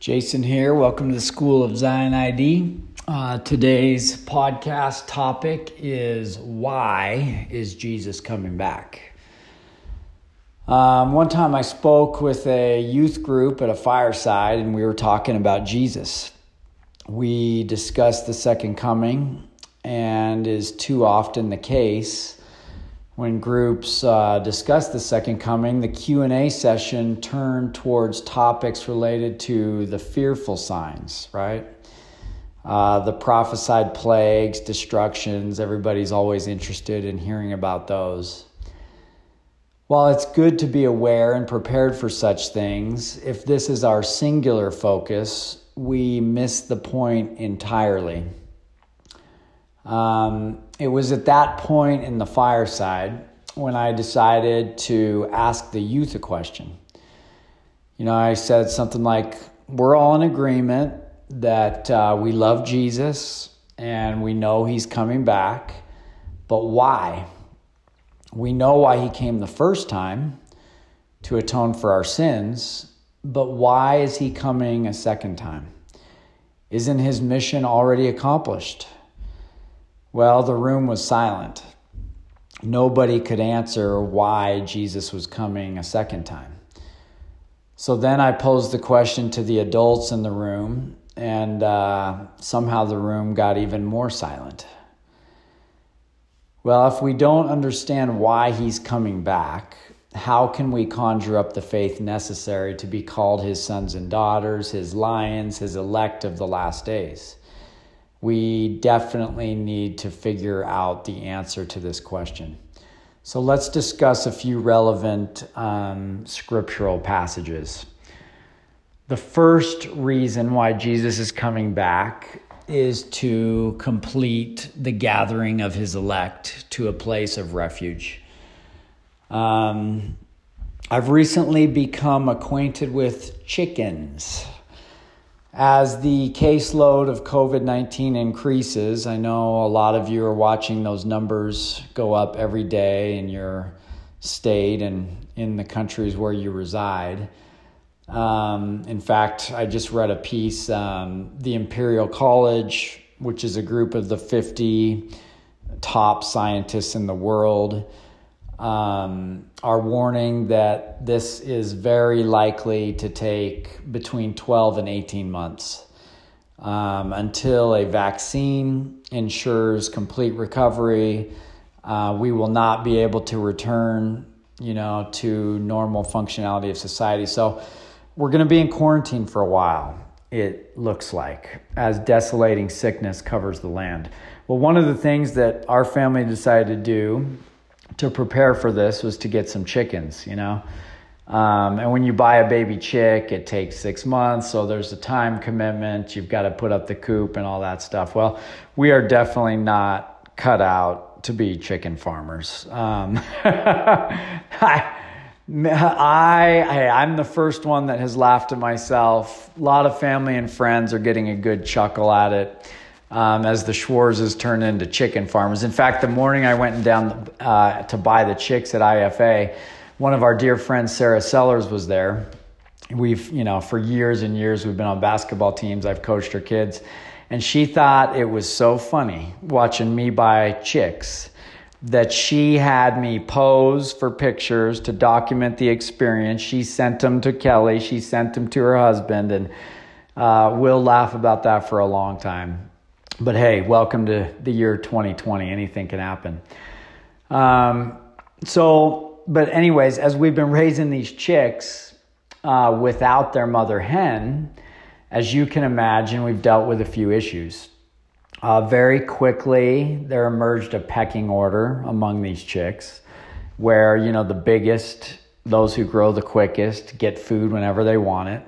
Jason here. Welcome to the School of Zion ID. Uh, today's podcast topic is why is Jesus coming back? Um, one time I spoke with a youth group at a fireside and we were talking about Jesus. We discussed the second coming, and is too often the case when groups uh, discuss the second coming the q&a session turned towards topics related to the fearful signs right? Uh, the prophesied plagues destructions everybody's always interested in hearing about those. While it's good to be aware and prepared for such things if this is our singular focus we miss the point entirely um, it was at that point in the fireside when I decided to ask the youth a question. You know, I said something like, We're all in agreement that uh, we love Jesus and we know he's coming back, but why? We know why he came the first time to atone for our sins, but why is he coming a second time? Isn't his mission already accomplished? Well, the room was silent. Nobody could answer why Jesus was coming a second time. So then I posed the question to the adults in the room, and uh, somehow the room got even more silent. Well, if we don't understand why he's coming back, how can we conjure up the faith necessary to be called his sons and daughters, his lions, his elect of the last days? We definitely need to figure out the answer to this question. So let's discuss a few relevant um, scriptural passages. The first reason why Jesus is coming back is to complete the gathering of his elect to a place of refuge. Um, I've recently become acquainted with chickens. As the caseload of COVID 19 increases, I know a lot of you are watching those numbers go up every day in your state and in the countries where you reside. Um, in fact, I just read a piece, um, the Imperial College, which is a group of the 50 top scientists in the world um, are warning that this is very likely to take between 12 and 18 months um, until a vaccine ensures complete recovery. Uh, we will not be able to return, you know, to normal functionality of society. So we're going to be in quarantine for a while. It looks like as desolating sickness covers the land. Well, one of the things that our family decided to do to prepare for this was to get some chickens, you know. Um, and when you buy a baby chick, it takes six months, so there's a time commitment. You've got to put up the coop and all that stuff. Well, we are definitely not cut out to be chicken farmers. Um, I, I, I'm the first one that has laughed at myself. A lot of family and friends are getting a good chuckle at it um, as the Schwarzes turned into chicken farmers. In fact, the morning I went down uh, to buy the chicks at IFA, one of our dear friends, Sarah Sellers, was there. We've, you know, for years and years, we've been on basketball teams. I've coached her kids. And she thought it was so funny watching me buy chicks that she had me pose for pictures to document the experience. She sent them to Kelly, she sent them to her husband, and uh, we'll laugh about that for a long time. But hey, welcome to the year 2020. Anything can happen. Um, so, but anyways, as we've been raising these chicks uh, without their mother hen, as you can imagine, we've dealt with a few issues. Uh, very quickly, there emerged a pecking order among these chicks where, you know, the biggest, those who grow the quickest, get food whenever they want it.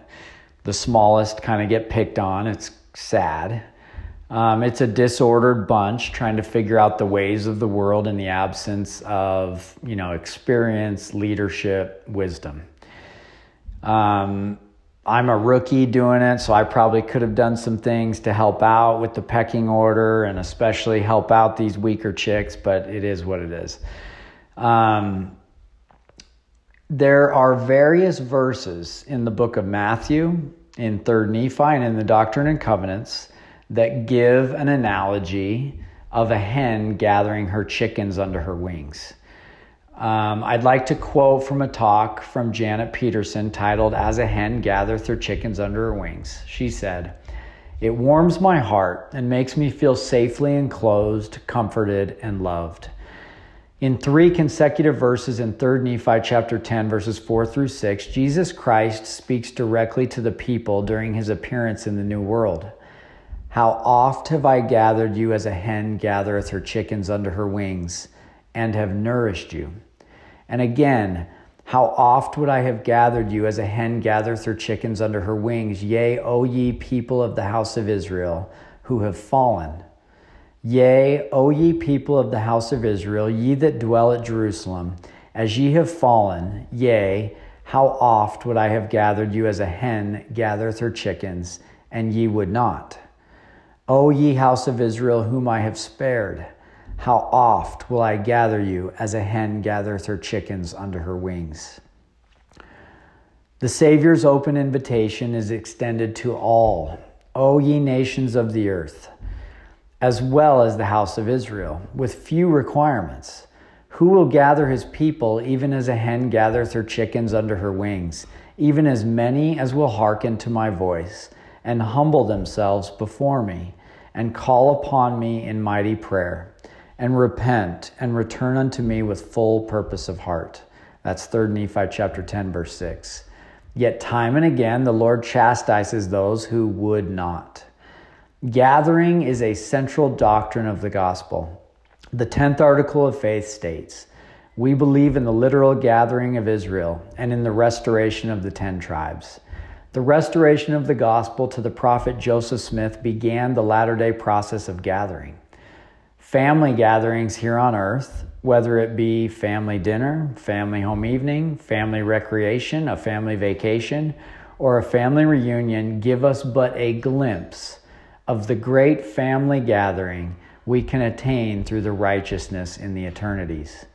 The smallest kind of get picked on. It's sad. Um, it's a disordered bunch trying to figure out the ways of the world in the absence of, you know, experience, leadership, wisdom. Um, I'm a rookie doing it, so I probably could have done some things to help out with the pecking order and especially help out these weaker chicks, but it is what it is. Um, there are various verses in the book of Matthew in 3rd Nephi and in the Doctrine and Covenants that give an analogy of a hen gathering her chickens under her wings. Um, I'd like to quote from a talk from Janet Peterson titled As a Hen Gathereth Her Chickens Under Her Wings. She said, It warms my heart and makes me feel safely enclosed, comforted, and loved. In three consecutive verses in 3 Nephi chapter 10, verses 4 through 6, Jesus Christ speaks directly to the people during his appearance in the New World. How oft have I gathered you as a hen gathereth her chickens under her wings, and have nourished you? And again, how oft would I have gathered you as a hen gathereth her chickens under her wings? Yea, O ye people of the house of Israel, who have fallen. Yea, O ye people of the house of Israel, ye that dwell at Jerusalem, as ye have fallen, yea, how oft would I have gathered you as a hen gathereth her chickens, and ye would not? O ye house of Israel, whom I have spared, how oft will I gather you as a hen gathereth her chickens under her wings? The Savior's open invitation is extended to all, O ye nations of the earth, as well as the house of Israel, with few requirements. Who will gather his people even as a hen gathereth her chickens under her wings, even as many as will hearken to my voice, and humble themselves before me, and call upon me in mighty prayer? and repent and return unto me with full purpose of heart. That's 3 Nephi chapter 10 verse 6. Yet time and again the Lord chastises those who would not. Gathering is a central doctrine of the gospel. The 10th article of faith states, we believe in the literal gathering of Israel and in the restoration of the 10 tribes. The restoration of the gospel to the prophet Joseph Smith began the latter day process of gathering family gatherings here on earth, whether it be family dinner, family home evening, family recreation, a family vacation, or a family reunion, give us but a glimpse of the great family gathering we can attain through the righteousness in the eternities.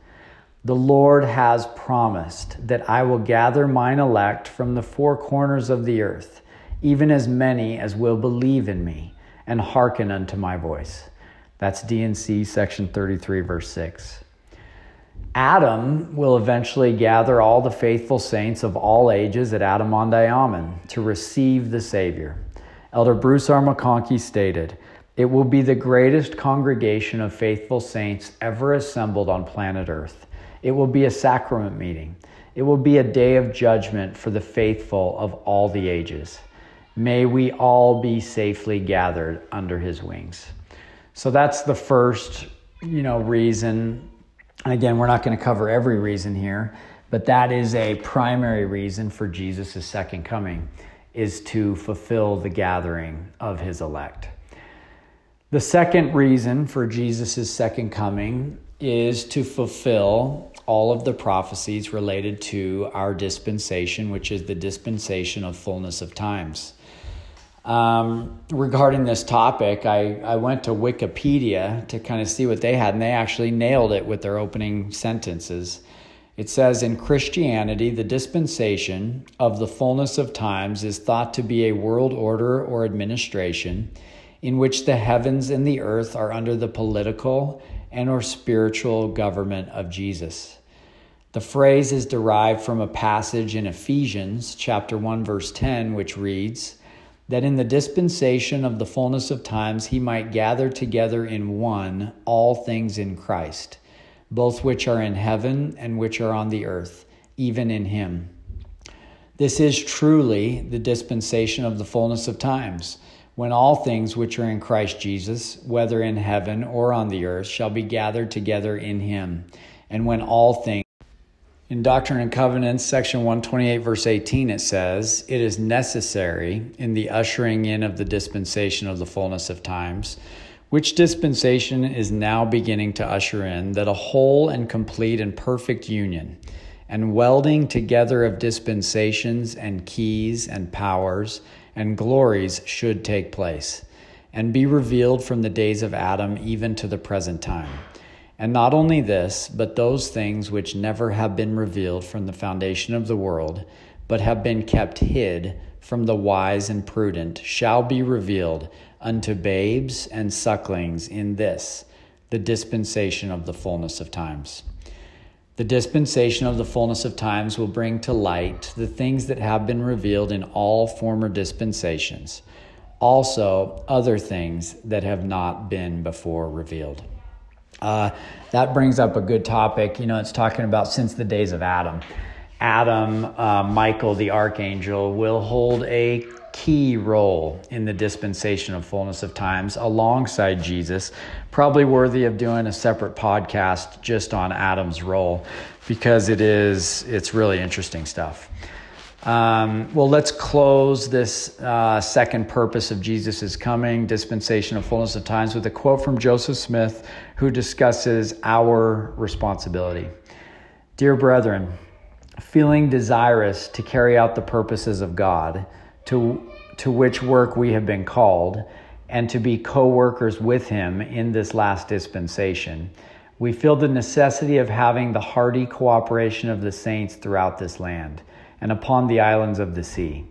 The Lord has promised that I will gather mine elect from the four corners of the earth, even as many as will believe in me and hearken unto my voice. That's D&C section 33, verse 6. Adam will eventually gather all the faithful saints of all ages at Adam-ondi-Ahman to receive the Savior. Elder Bruce R. McConkie stated, It will be the greatest congregation of faithful saints ever assembled on planet Earth. It will be a sacrament meeting. It will be a day of judgment for the faithful of all the ages. May we all be safely gathered under his wings. So that's the first, you know, reason. And again, we're not going to cover every reason here, but that is a primary reason for Jesus' second coming is to fulfill the gathering of his elect. The second reason for Jesus' second coming is to fulfill all of the prophecies related to our dispensation, which is the dispensation of fullness of times. Um, regarding this topic, I, I went to Wikipedia to kind of see what they had, and they actually nailed it with their opening sentences. It says In Christianity, the dispensation of the fullness of times is thought to be a world order or administration in which the heavens and the earth are under the political and or spiritual government of Jesus. The phrase is derived from a passage in Ephesians chapter 1 verse 10 which reads that in the dispensation of the fullness of times he might gather together in one all things in Christ, both which are in heaven and which are on the earth, even in him. This is truly the dispensation of the fullness of times, when all things which are in Christ Jesus, whether in heaven or on the earth, shall be gathered together in him, and when all things in Doctrine and Covenants, section 128, verse 18, it says, It is necessary in the ushering in of the dispensation of the fullness of times, which dispensation is now beginning to usher in, that a whole and complete and perfect union and welding together of dispensations and keys and powers and glories should take place and be revealed from the days of Adam even to the present time and not only this, but those things which never have been revealed from the foundation of the world, but have been kept hid from the wise and prudent shall be revealed unto babes and sucklings in this, the dispensation of the fullness of times. The dispensation of the fullness of times will bring to light the things that have been revealed in all former dispensations, also other things that have not been before revealed. Uh, that brings up a good topic. You know, it's talking about since the days of Adam. Adam, uh, Michael, the archangel, will hold a key role in the dispensation of fullness of times alongside Jesus. Probably worthy of doing a separate podcast just on Adam's role because it is it's really interesting stuff. Um, well, let's close this uh, second purpose of Jesus' coming, dispensation of fullness of times, with a quote from Joseph Smith, who discusses our responsibility. Dear brethren, feeling desirous to carry out the purposes of God, to, to which work we have been called, and to be co workers with Him in this last dispensation, we feel the necessity of having the hearty cooperation of the saints throughout this land and upon the islands of the sea.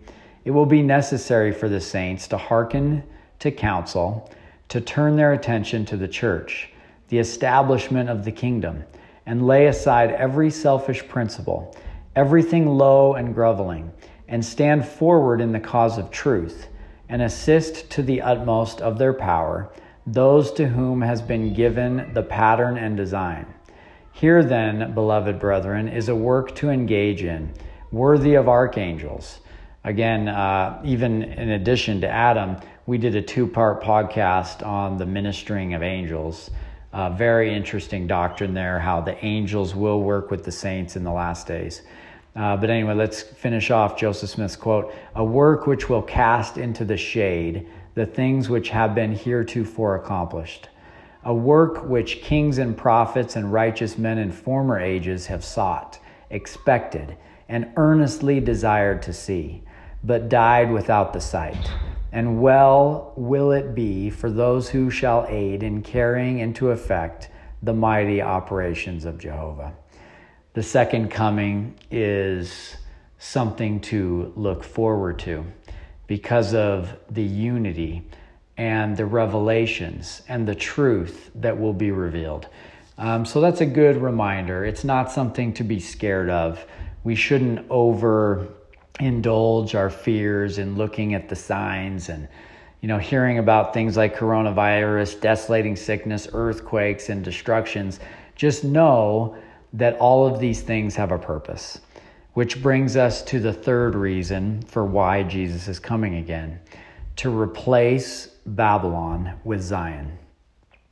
It will be necessary for the saints to hearken to counsel, to turn their attention to the church, the establishment of the kingdom, and lay aside every selfish principle, everything low and groveling, and stand forward in the cause of truth, and assist to the utmost of their power those to whom has been given the pattern and design. Here, then, beloved brethren, is a work to engage in worthy of archangels. Again, uh, even in addition to Adam, we did a two part podcast on the ministering of angels. Uh, very interesting doctrine there, how the angels will work with the saints in the last days. Uh, but anyway, let's finish off Joseph Smith's quote A work which will cast into the shade the things which have been heretofore accomplished. A work which kings and prophets and righteous men in former ages have sought, expected, and earnestly desired to see, but died without the sight. And well will it be for those who shall aid in carrying into effect the mighty operations of Jehovah. The second coming is something to look forward to because of the unity and the revelations and the truth that will be revealed. Um, so that's a good reminder. It's not something to be scared of we shouldn't over indulge our fears in looking at the signs and you know hearing about things like coronavirus desolating sickness earthquakes and destructions just know that all of these things have a purpose which brings us to the third reason for why Jesus is coming again to replace Babylon with Zion.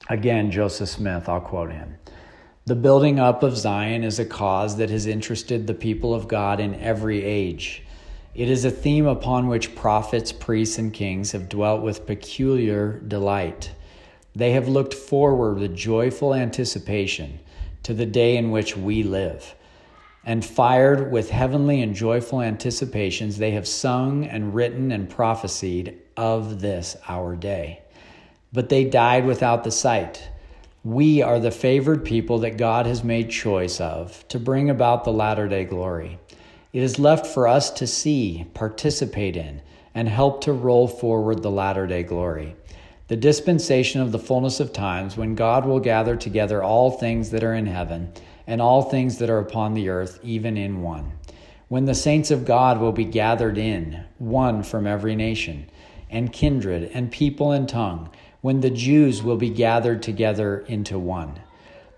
Again, Joseph Smith, I'll quote him. The building up of Zion is a cause that has interested the people of God in every age. It is a theme upon which prophets, priests, and kings have dwelt with peculiar delight. They have looked forward with joyful anticipation to the day in which we live. And fired with heavenly and joyful anticipations, they have sung and written and prophesied of this our day. But they died without the sight we are the favored people that God has made choice of to bring about the latter day glory. It is left for us to see, participate in, and help to roll forward the latter day glory. The dispensation of the fullness of times when God will gather together all things that are in heaven and all things that are upon the earth, even in one. When the saints of God will be gathered in, one from every nation, and kindred, and people and tongue when the Jews will be gathered together into one.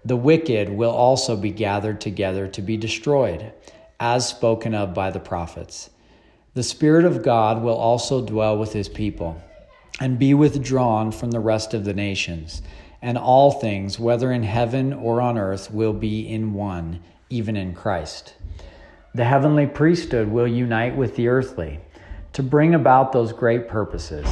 The wicked will also be gathered together to be destroyed, as spoken of by the prophets. The Spirit of God will also dwell with his people and be withdrawn from the rest of the nations, and all things, whether in heaven or on earth, will be in one, even in Christ. The heavenly priesthood will unite with the earthly to bring about those great purposes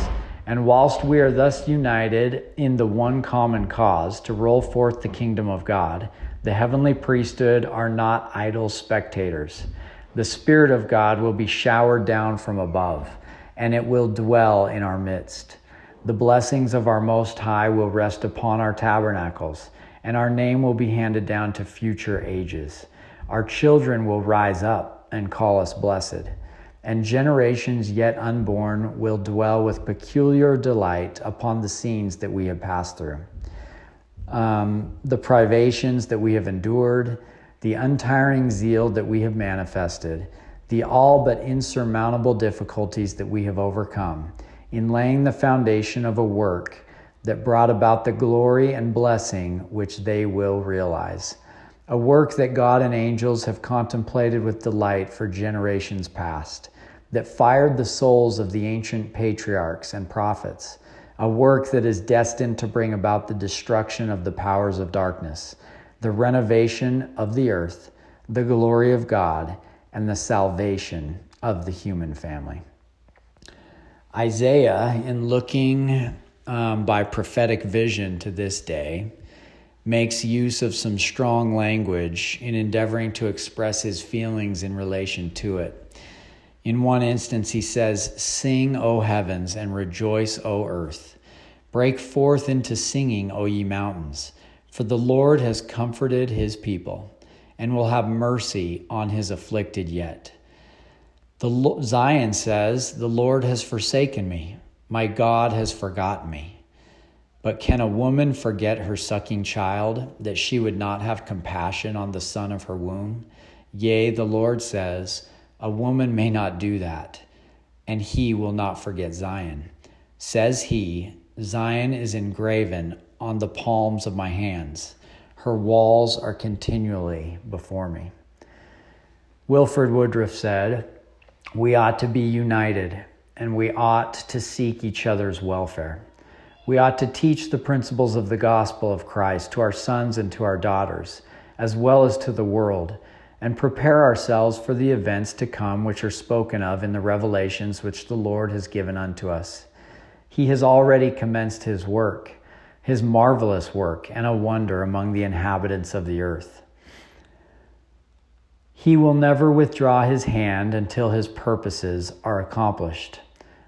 and whilst we are thus united in the one common cause to roll forth the kingdom of God, the heavenly priesthood are not idle spectators. The Spirit of God will be showered down from above, and it will dwell in our midst. The blessings of our Most High will rest upon our tabernacles, and our name will be handed down to future ages. Our children will rise up and call us blessed and generations yet unborn will dwell with peculiar delight upon the scenes that we have passed through. Um, the privations that we have endured, the untiring zeal that we have manifested, the all but insurmountable difficulties that we have overcome in laying the foundation of a work that brought about the glory and blessing which they will realize. A work that God and angels have contemplated with delight for generations past that fired the souls of the ancient patriarchs and prophets, a work that is destined to bring about the destruction of the powers of darkness, the renovation of the earth, the glory of God, and the salvation of the human family. Isaiah, in looking um, by prophetic vision to this day, makes use of some strong language in endeavoring to express his feelings in relation to it. In one instance, he says, Sing, O heavens, and rejoice, O earth. Break forth into singing, O ye mountains, for the Lord has comforted his people and will have mercy on his afflicted yet. The Zion says, The Lord has forsaken me, my God has forgotten me. But can a woman forget her sucking child, that she would not have compassion on the son of her womb? Yea, the Lord says, a woman may not do that, and he will not forget Zion. Says he, Zion is engraven on the palms of my hands. Her walls are continually before me. Wilford Woodruff said, We ought to be united, and we ought to seek each other's welfare. We ought to teach the principles of the gospel of Christ to our sons and to our daughters, as well as to the world and prepare ourselves for the events to come which are spoken of in the revelations which the Lord has given unto us. He has already commenced his work, his marvelous work, and a wonder among the inhabitants of the earth. He will never withdraw his hand until his purposes are accomplished.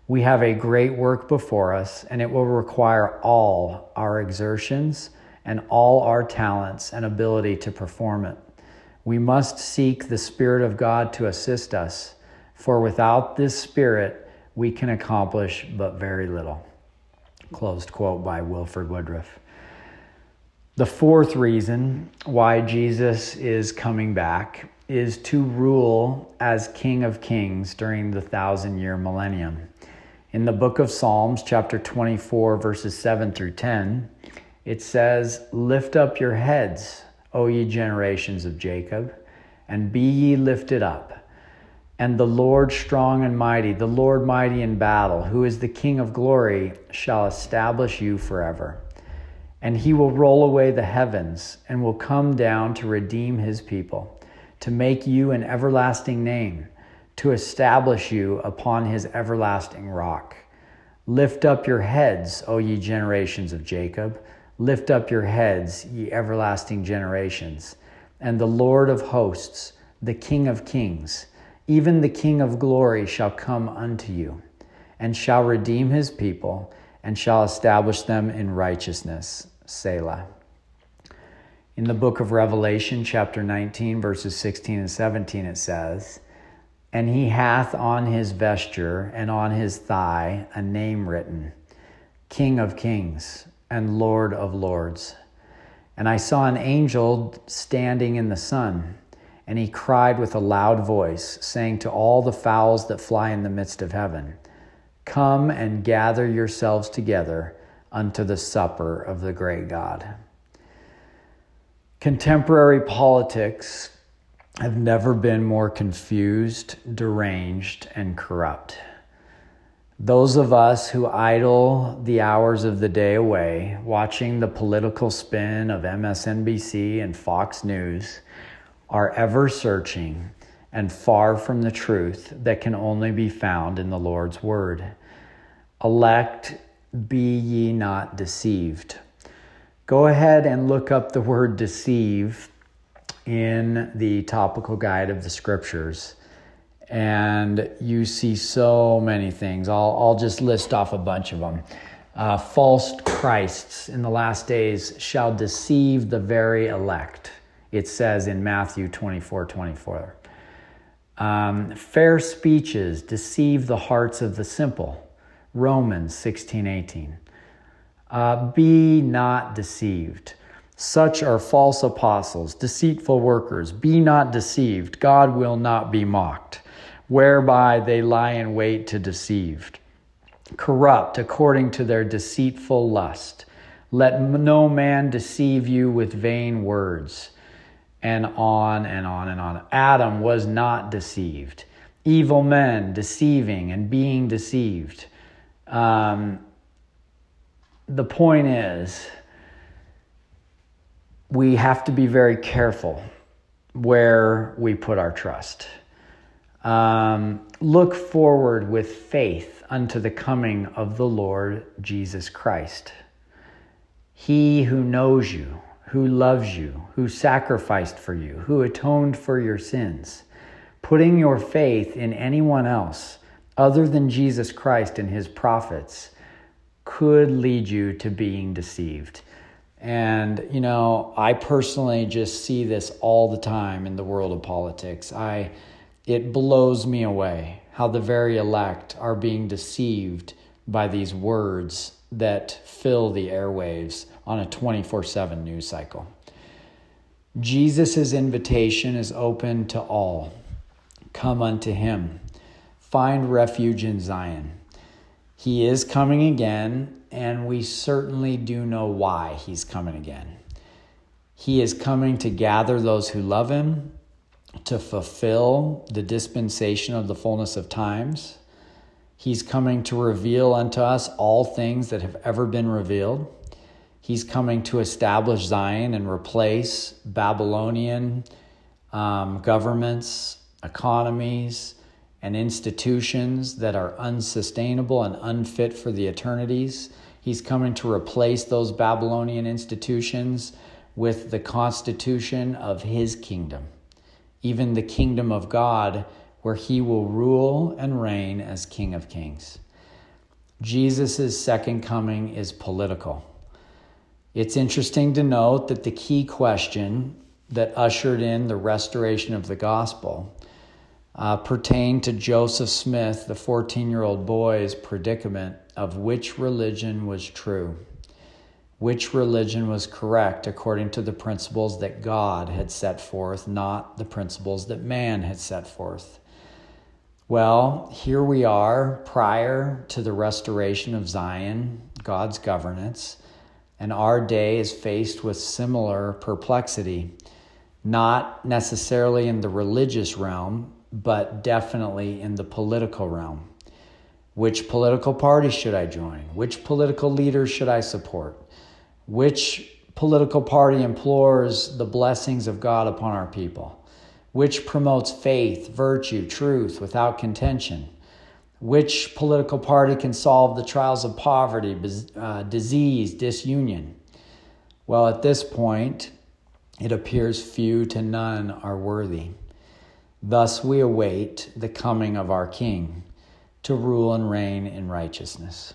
We have a great work before us, and it will require all our exertions and all our talents and ability to perform it. We must seek the Spirit of God to assist us, for without this Spirit, we can accomplish but very little. Closed quote by Wilford Woodruff. The fourth reason why Jesus is coming back is to rule as King of Kings during the thousand year millennium. In the book of Psalms, chapter 24, verses 7 through 10, it says, Lift up your heads O ye generations of Jacob, and be ye lifted up. And the Lord strong and mighty, the Lord mighty in battle, who is the King of glory, shall establish you forever. And he will roll away the heavens and will come down to redeem his people, to make you an everlasting name, to establish you upon his everlasting rock. Lift up your heads, O ye generations of Jacob. Lift up your heads, ye everlasting generations, and the Lord of hosts, the King of kings, even the King of glory, shall come unto you, and shall redeem his people, and shall establish them in righteousness. Selah. In the book of Revelation, chapter 19, verses 16 and 17, it says, And he hath on his vesture and on his thigh a name written King of kings and Lord of lords. And I saw an angel standing in the sun, and he cried with a loud voice, saying to all the fowls that fly in the midst of heaven, Come and gather yourselves together unto the supper of the great God. Contemporary politics have never been more confused, deranged, and corrupt. Those of us who idle the hours of the day away watching the political spin of MSNBC and Fox News are ever searching and far from the truth that can only be found in the Lord's Word. Elect, be ye not deceived. Go ahead and look up the word deceive in the topical guide of the scriptures and you see so many things. I'll, I'll just list off a bunch of them. Uh, false Christs in the last days shall deceive the very elect, it says in Matthew 24 24. Um, fair speeches deceive the hearts of the simple. Romans 16 18. Uh, be not deceived. Such are false apostles, deceitful workers. Be not deceived. God will not be mocked, whereby they lie in wait to deceive. Corrupt according to their deceitful lust. Let no man deceive you with vain words. And on and on and on. Adam was not deceived. Evil men deceiving and being deceived. Um, the point is, we have to be very careful where we put our trust. Um, look forward with faith unto the coming of the Lord Jesus Christ. He who knows you, who loves you, who sacrificed for you, who atoned for your sins. Putting your faith in anyone else other than Jesus Christ and his prophets could lead you to being deceived. And, you know, I personally just see this all the time in the world of politics. I, it blows me away how the very elect are being deceived by these words that fill the airwaves on a 24 7 news cycle. Jesus' invitation is open to all. Come unto him. Find refuge in Zion. He is coming again, and we certainly do know why he's coming again. He is coming to gather those who love him, to fulfill the dispensation of the fullness of times. He's coming to reveal unto us all things that have ever been revealed. He's coming to establish Zion and replace Babylonian um, governments, economies, and institutions that are unsustainable and unfit for the eternities. He's coming to replace those Babylonian institutions with the constitution of his kingdom, even the kingdom of God, where he will rule and reign as King of Kings. Jesus' second coming is political. It's interesting to note that the key question that ushered in the restoration of the gospel uh, pertain to Joseph Smith, the 14 year old boy's predicament of which religion was true, which religion was correct according to the principles that God had set forth, not the principles that man had set forth. Well, here we are prior to the restoration of Zion, God's governance, and our day is faced with similar perplexity, not necessarily in the religious realm, but definitely in the political realm. Which political party should I join? Which political leader should I support? Which political party implores the blessings of God upon our people? Which promotes faith, virtue, truth without contention? Which political party can solve the trials of poverty, uh, disease, disunion? Well, at this point, it appears few to none are worthy. Thus we await the coming of our King to rule and reign in righteousness.